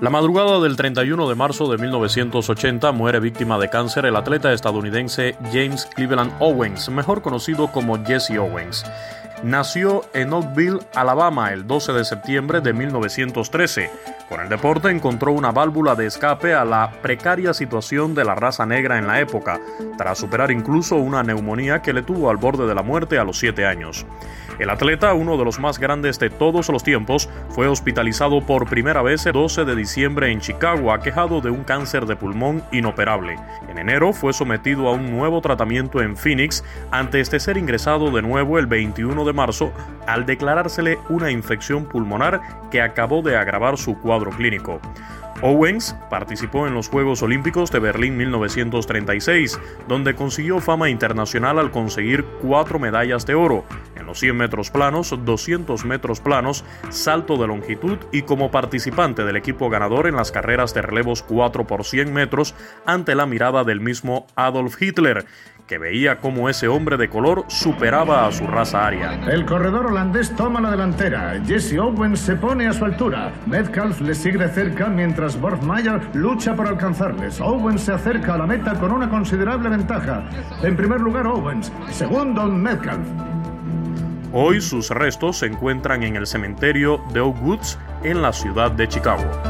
La madrugada del 31 de marzo de 1980 muere víctima de cáncer el atleta estadounidense James Cleveland Owens, mejor conocido como Jesse Owens. Nació en Oakville, Alabama, el 12 de septiembre de 1913. Con el deporte encontró una válvula de escape a la precaria situación de la raza negra en la época, tras superar incluso una neumonía que le tuvo al borde de la muerte a los 7 años. El atleta, uno de los más grandes de todos los tiempos, fue hospitalizado por primera vez el 12 de diciembre en Chicago, aquejado de un cáncer de pulmón inoperable. En enero fue sometido a un nuevo tratamiento en Phoenix antes de ser ingresado de nuevo el 21 de marzo al declarársele una infección pulmonar que acabó de agravar su cuadro clínico. Owens participó en los Juegos Olímpicos de Berlín 1936, donde consiguió fama internacional al conseguir cuatro medallas de oro en los 100 metros planos, 200 metros planos, salto de longitud y como participante del equipo ganador en las carreras de relevos 4 por 100 metros ante la mirada del mismo Adolf Hitler, que veía cómo ese hombre de color superaba a su raza aria. El corredor holandés toma la delantera. Jesse Owens se pone a su altura. Metcalf le sigue de cerca mientras Borgmeyer lucha por alcanzarles. Owens se acerca a la meta con una considerable ventaja. En primer lugar Owens, segundo Metcalf. Hoy sus restos se encuentran en el cementerio de Oak Woods en la ciudad de Chicago.